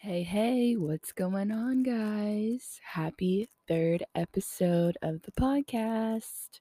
Hey, hey, what's going on, guys? Happy third episode of the podcast.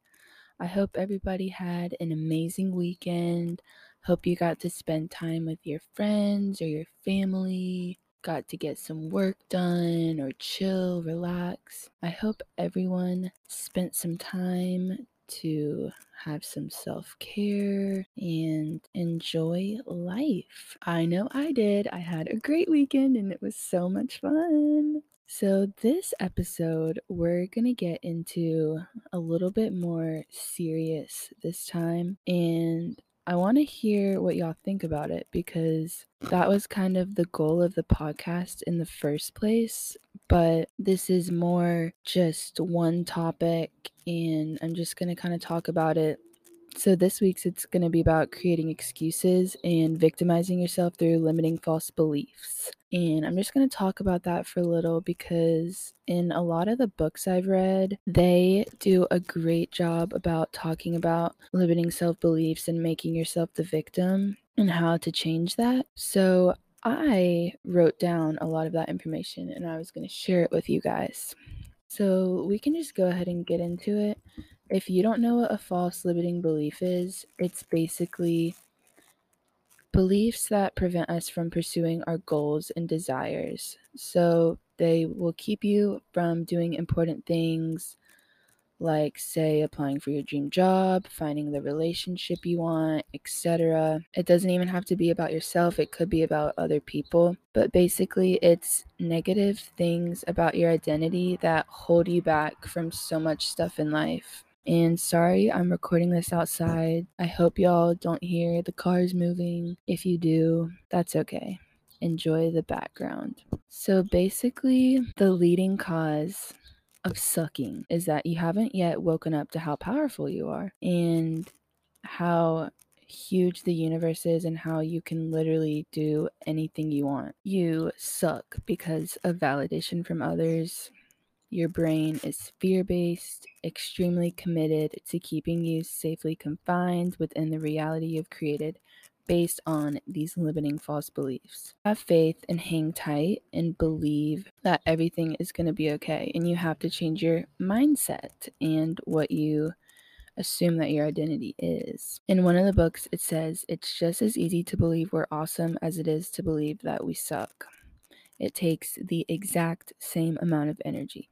I hope everybody had an amazing weekend. Hope you got to spend time with your friends or your family, got to get some work done or chill, relax. I hope everyone spent some time to have some self care and enjoy life. I know I did. I had a great weekend and it was so much fun. So, this episode, we're going to get into a little bit more serious this time. And I want to hear what y'all think about it because that was kind of the goal of the podcast in the first place. But this is more just one topic, and I'm just going to kind of talk about it so, this week's it's going to be about creating excuses and victimizing yourself through limiting false beliefs. And I'm just going to talk about that for a little because in a lot of the books I've read, they do a great job about talking about limiting self beliefs and making yourself the victim and how to change that. So, I wrote down a lot of that information and I was going to share it with you guys. So, we can just go ahead and get into it. If you don't know what a false limiting belief is, it's basically beliefs that prevent us from pursuing our goals and desires. So they will keep you from doing important things like say applying for your dream job, finding the relationship you want, etc. It doesn't even have to be about yourself, it could be about other people, but basically it's negative things about your identity that hold you back from so much stuff in life. And sorry, I'm recording this outside. I hope y'all don't hear the cars moving. If you do, that's okay. Enjoy the background. So basically, the leading cause of sucking is that you haven't yet woken up to how powerful you are and how huge the universe is and how you can literally do anything you want. You suck because of validation from others, your brain is fear based, extremely committed to keeping you safely confined within the reality you've created based on these limiting false beliefs. Have faith and hang tight and believe that everything is going to be okay. And you have to change your mindset and what you assume that your identity is. In one of the books, it says it's just as easy to believe we're awesome as it is to believe that we suck. It takes the exact same amount of energy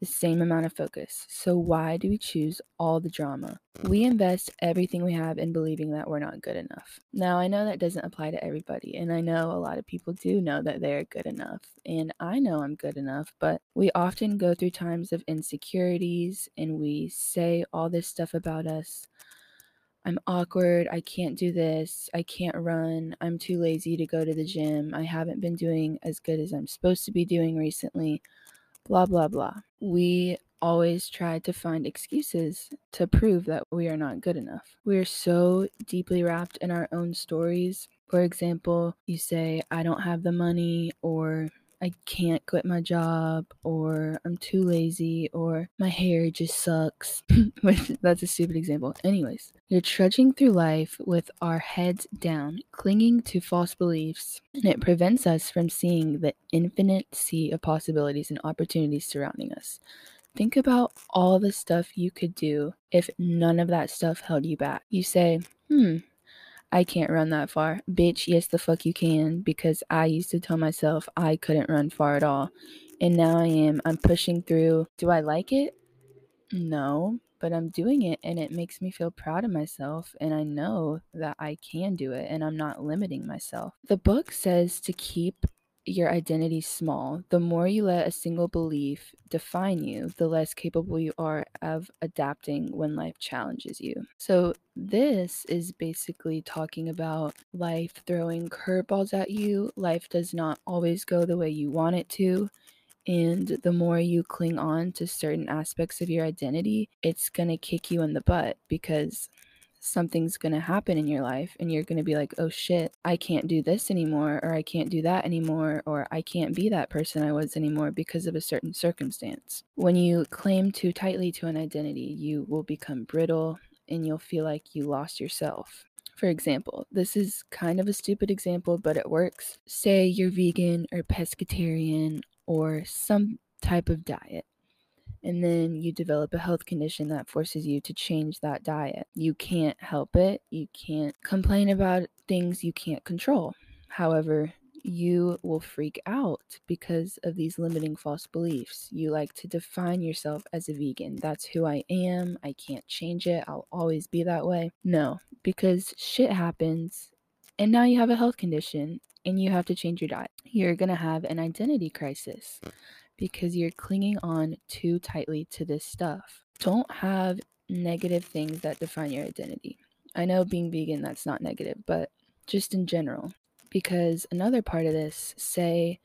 the same amount of focus. So, why do we choose all the drama? We invest everything we have in believing that we're not good enough. Now, I know that doesn't apply to everybody, and I know a lot of people do know that they're good enough, and I know I'm good enough, but we often go through times of insecurities and we say all this stuff about us. I'm awkward. I can't do this. I can't run. I'm too lazy to go to the gym. I haven't been doing as good as I'm supposed to be doing recently blah, blah, blah. We always try to find excuses to prove that we are not good enough. We are so deeply wrapped in our own stories. For example, you say, I don't have the money, or I can't quit my job, or I'm too lazy, or my hair just sucks. That's a stupid example. Anyways, you're trudging through life with our heads down, clinging to false beliefs, and it prevents us from seeing the infinite sea of possibilities and opportunities surrounding us. Think about all the stuff you could do if none of that stuff held you back. You say, hmm, I can't run that far. Bitch, yes, the fuck you can, because I used to tell myself I couldn't run far at all. And now I am. I'm pushing through. Do I like it? No, but I'm doing it and it makes me feel proud of myself. And I know that I can do it and I'm not limiting myself. The book says to keep your identity small. The more you let a single belief define you, the less capable you are of adapting when life challenges you. So, this is basically talking about life throwing curveballs at you. Life does not always go the way you want it to. And the more you cling on to certain aspects of your identity, it's going to kick you in the butt because something's going to happen in your life and you're going to be like, oh shit, I can't do this anymore, or I can't do that anymore, or I can't be that person I was anymore because of a certain circumstance. When you claim too tightly to an identity, you will become brittle and you'll feel like you lost yourself. For example, this is kind of a stupid example, but it works. Say you're vegan or pescatarian or some type of diet and then you develop a health condition that forces you to change that diet. You can't help it. You can't complain about things you can't control. However, you will freak out because of these limiting false beliefs. You like to define yourself as a vegan. That's who I am. I can't change it. I'll always be that way. No, because shit happens and now you have a health condition and you have to change your diet. You're going to have an identity crisis because you're clinging on too tightly to this stuff. Don't have negative things that define your identity. I know being vegan, that's not negative, but just in general. Because another part of this, say,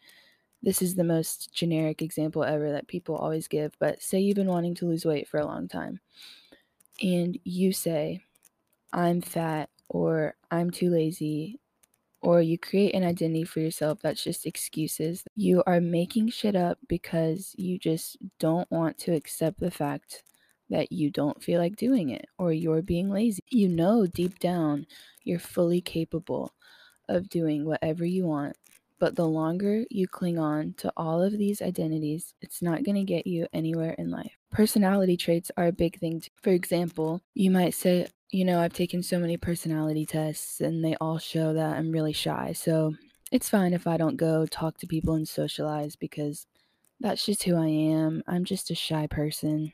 this is the most generic example ever that people always give, but say you've been wanting to lose weight for a long time, and you say, I'm fat, or I'm too lazy, or you create an identity for yourself that's just excuses. You are making shit up because you just don't want to accept the fact that you don't feel like doing it or you're being lazy. You know deep down you're fully capable of doing whatever you want. But the longer you cling on to all of these identities, it's not going to get you anywhere in life. Personality traits are a big thing. Too. For example, you might say, you know, I've taken so many personality tests and they all show that I'm really shy. So it's fine if I don't go talk to people and socialize because that's just who I am. I'm just a shy person.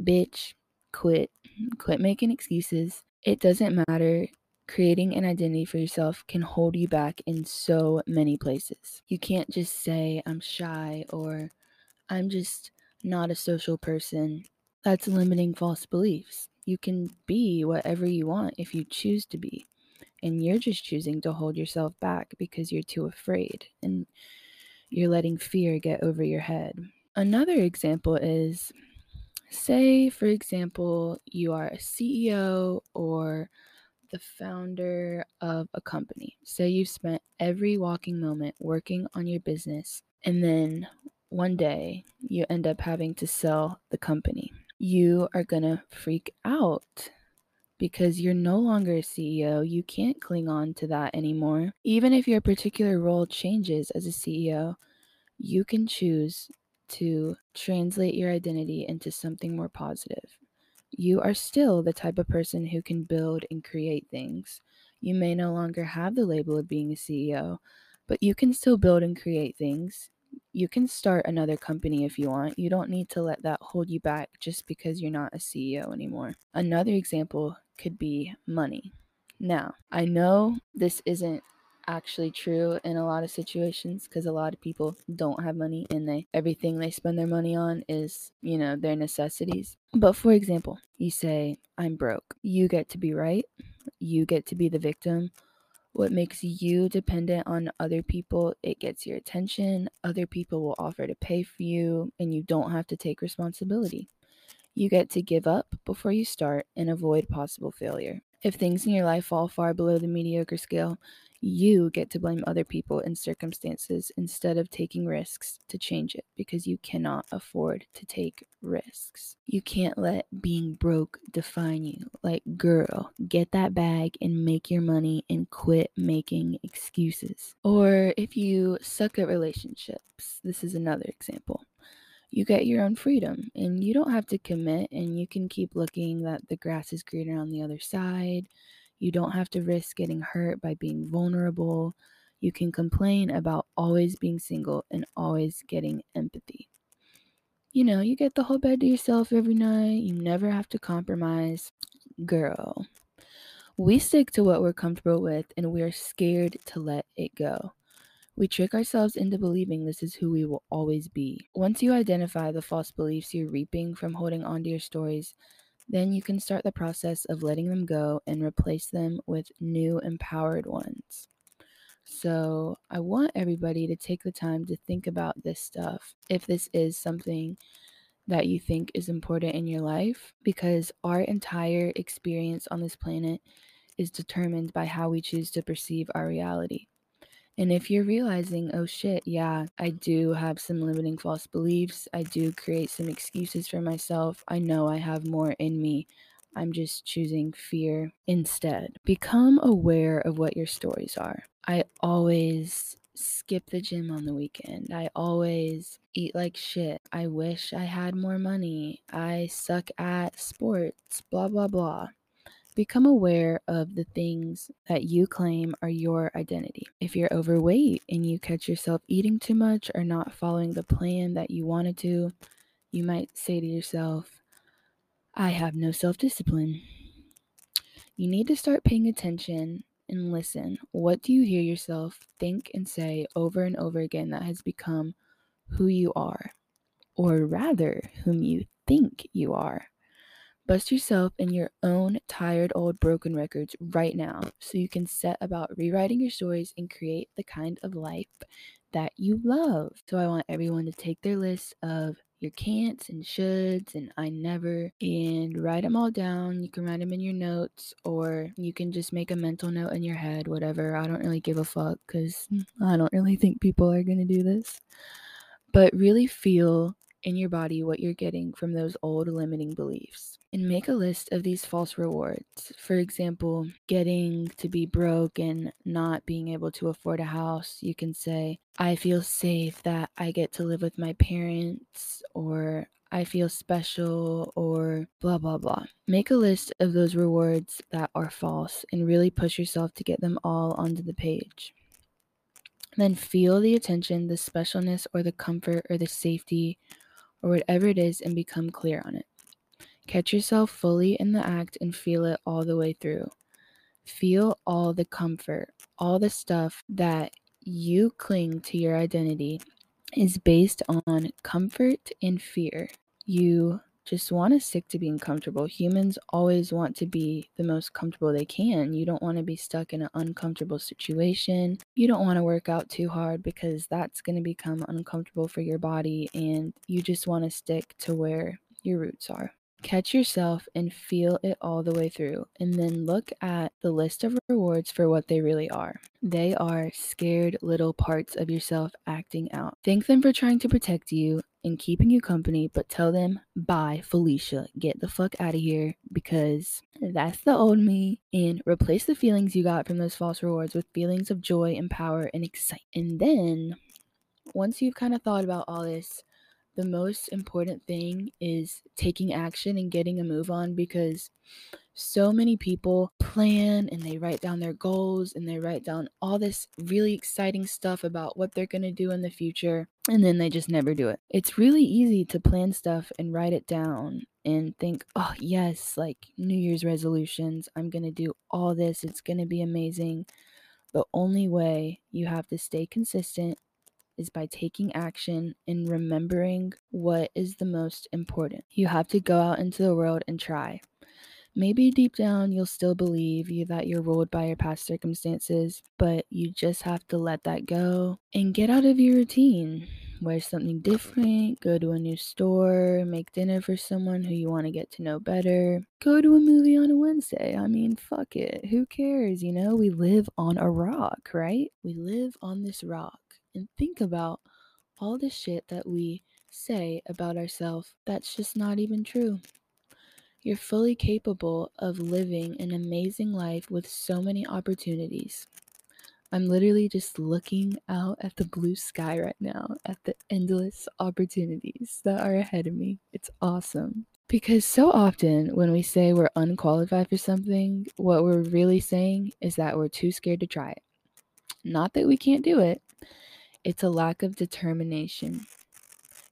Bitch, quit. Quit making excuses. It doesn't matter. Creating an identity for yourself can hold you back in so many places. You can't just say, I'm shy or I'm just not a social person. That's limiting false beliefs. You can be whatever you want if you choose to be. And you're just choosing to hold yourself back because you're too afraid and you're letting fear get over your head. Another example is say, for example, you are a CEO or the founder of a company. Say you've spent every walking moment working on your business, and then one day you end up having to sell the company you are going to freak out because you're no longer a CEO. You can't cling on to that anymore. Even if your particular role changes as a CEO, you can choose to translate your identity into something more positive. You are still the type of person who can build and create things. You may no longer have the label of being a CEO, but you can still build and create things you can start another company if you want. You don't need to let that hold you back just because you're not a CEO anymore. Another example could be money. Now, I know this isn't actually true in a lot of situations because a lot of people don't have money and they everything they spend their money on is, you know, their necessities. But for example, you say, I'm broke. You get to be right. You get to be the victim what makes you dependent on other people, it gets your attention. Other people will offer to pay for you, and you don't have to take responsibility. You get to give up before you start and avoid possible failure. If things in your life fall far below the mediocre scale, you get to blame other people and circumstances instead of taking risks to change it because you cannot afford to take risks. You can't let being broke define you. Like, girl, get that bag and make your money and quit making excuses. Or if you suck at relationships, this is another example you get your own freedom and you don't have to commit and you can keep looking that the grass is greener on the other side. You don't have to risk getting hurt by being vulnerable. You can complain about always being single and always getting empathy. You know, you get the whole bed to yourself every night. You never have to compromise. Girl, we stick to what we're comfortable with and we're scared to let it go. We trick ourselves into believing this is who we will always be. Once you identify the false beliefs you're reaping from holding on to your stories, then you can start the process of letting them go and replace them with new empowered ones. So, I want everybody to take the time to think about this stuff if this is something that you think is important in your life, because our entire experience on this planet is determined by how we choose to perceive our reality. And if you're realizing, oh shit, yeah, I do have some limiting false beliefs, I do create some excuses for myself, I know I have more in me, I'm just choosing fear instead. Become aware of what your stories are. I always skip the gym on the weekend. I always eat like shit. I wish I had more money. I suck at sports, blah, blah, blah. Become aware of the things that you claim are your identity. If you're overweight and you catch yourself eating too much or not following the plan that you wanted to, you might say to yourself, I have no self discipline. You need to start paying attention and listen. What do you hear yourself think and say over and over again that has become who you are, or rather, whom you think you are? Bust yourself in your own tired old broken records right now so you can set about rewriting your stories and create the kind of life that you love. So I want everyone to take their list of your can'ts and shoulds and I never and write them all down. You can write them in your notes or you can just make a mental note in your head, whatever. I don't really give a fuck because I don't really think people are going to do this. But really feel in your body what you're getting from those old limiting beliefs. And make a list of these false rewards. For example, getting to be broke and not being able to afford a house. You can say, I feel safe that I get to live with my parents, or I feel special, or blah, blah, blah. Make a list of those rewards that are false and really push yourself to get them all onto the page. Then feel the attention, the specialness, or the comfort, or the safety, or whatever it is, and become clear on it. Catch yourself fully in the act and feel it all the way through. Feel all the comfort, all the stuff that you cling to your identity is based on comfort and fear. You just want to stick to being comfortable. Humans always want to be the most comfortable they can. You don't want to be stuck in an uncomfortable situation. You don't want to work out too hard because that's going to become uncomfortable for your body, and you just want to stick to where your roots are. Catch yourself and feel it all the way through, and then look at the list of rewards for what they really are. They are scared little parts of yourself acting out. Thank them for trying to protect you and keeping you company, but tell them, bye, Felicia, get the fuck out of here because that's the old me. And replace the feelings you got from those false rewards with feelings of joy and power and excitement. And then, once you've kind of thought about all this, the most important thing is taking action and getting a move on because so many people plan and they write down their goals and they write down all this really exciting stuff about what they're going to do in the future and then they just never do it. It's really easy to plan stuff and write it down and think, oh, yes, like New Year's resolutions, I'm going to do all this, it's going to be amazing. The only way you have to stay consistent is by taking action and remembering what is the most important. You have to go out into the world and try. Maybe deep down you'll still believe you that you're ruled by your past circumstances, but you just have to let that go and get out of your routine. Wear something different, go to a new store, make dinner for someone who you want to get to know better, go to a movie on a Wednesday. I mean, fuck it. Who cares? You know, we live on a rock, right? We live on this rock and think about all the shit that we say about ourselves that's just not even true. You're fully capable of living an amazing life with so many opportunities. I'm literally just looking out at the blue sky right now, at the endless opportunities that are ahead of me. It's awesome. Because so often when we say we're unqualified for something, what we're really saying is that we're too scared to try it. Not that we can't do it, it's a lack of determination.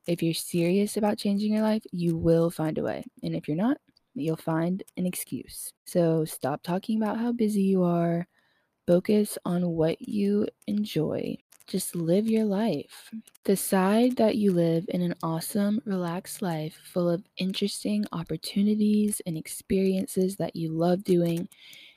If you're serious about changing your life, you will find a way. And if you're not, you'll find an excuse. So stop talking about how busy you are. Focus on what you enjoy. Just live your life. Decide that you live in an awesome, relaxed life full of interesting opportunities and experiences that you love doing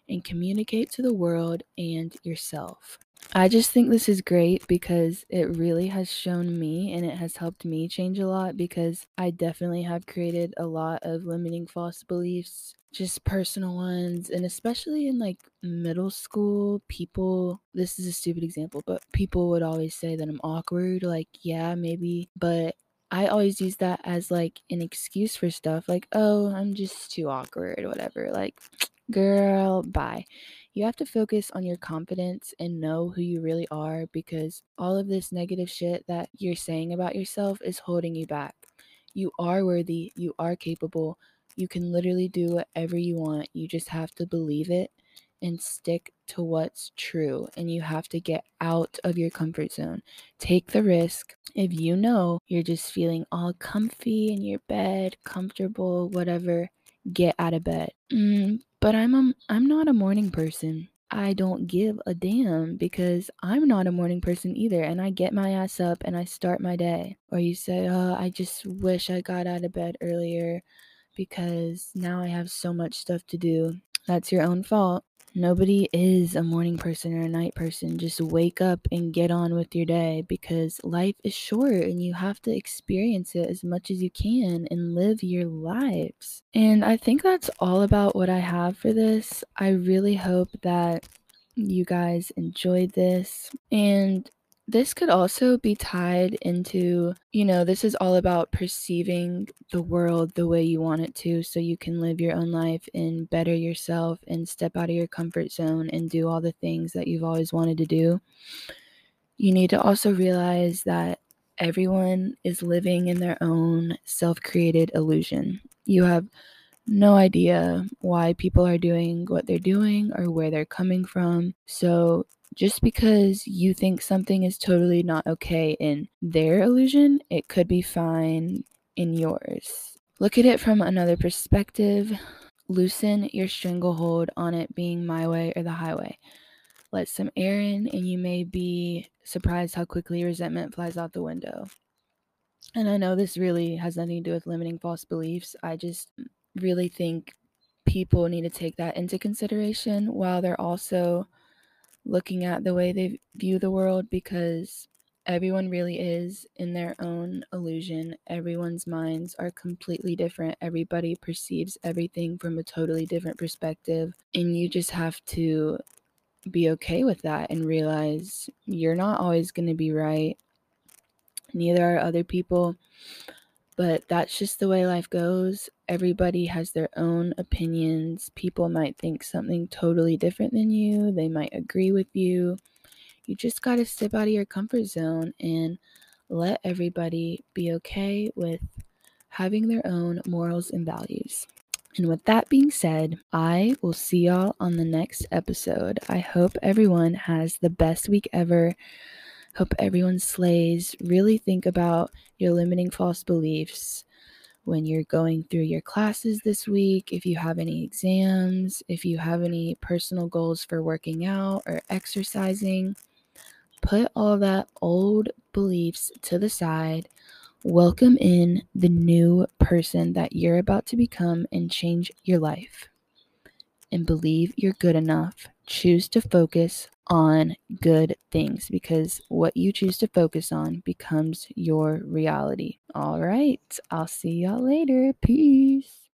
and communicate to the world and yourself. I just think this is great because it really has shown me and it has helped me change a lot because I definitely have created a lot of limiting false beliefs, just personal ones, and especially in like middle school, people, this is a stupid example, but people would always say that I'm awkward. Like, yeah, maybe, but I always use that as like an excuse for stuff like, oh, I'm just too awkward, whatever. Like, girl, bye. You have to focus on your confidence and know who you really are because all of this negative shit that you're saying about yourself is holding you back. You are worthy, you are capable, you can literally do whatever you want. You just have to believe it and stick to what's true. And you have to get out of your comfort zone. Take the risk. If you know you're just feeling all comfy in your bed, comfortable, whatever, get out of bed. Mm, but I'm a, I'm not a morning person. I don't give a damn because I'm not a morning person either. And I get my ass up and I start my day. Or you say, oh, I just wish I got out of bed earlier because now I have so much stuff to do. That's your own fault. Nobody is a morning person or a night person. Just wake up and get on with your day because life is short and you have to experience it as much as you can and live your lives. And I think that's all about what I have for this. I really hope that you guys enjoyed this. And this could also be tied into, you know, this is all about perceiving the world the way you want it to so you can live your own life and better yourself and step out of your comfort zone and do all the things that you've always wanted to do. You need to also realize that everyone is living in their own self created illusion. You have no idea why people are doing what they're doing or where they're coming from. So just because you think something is totally not okay in their illusion, it could be fine in yours. Look at it from another perspective. Loosen your stranglehold on it being my way or the highway. Let some air in, and you may be surprised how quickly resentment flies out the window. And I know this really has nothing to do with limiting false beliefs. I just really think people need to take that into consideration while they're also looking at the way they view the world because everyone really is in their own illusion. Everyone's minds are completely different. Everybody perceives everything from a totally different perspective. And you just have to be okay with that and realize you're not always going to be right. Neither are other people. But that's just the way life goes. Everybody has their own opinions. People might think something totally different than you, they might agree with you. You just got to step out of your comfort zone and let everybody be okay with having their own morals and values. And with that being said, I will see y'all on the next episode. I hope everyone has the best week ever. Hope everyone slays. Really think about your limiting false beliefs when you're going through your classes this week, if you have any exams, if you have any personal goals for working out or exercising. Put all that old beliefs to the side. Welcome in the new person that you're about to become and change your life. And believe you're good enough. Choose to focus on good things because what you choose to focus on becomes your reality. All right. I'll see y'all later. Peace.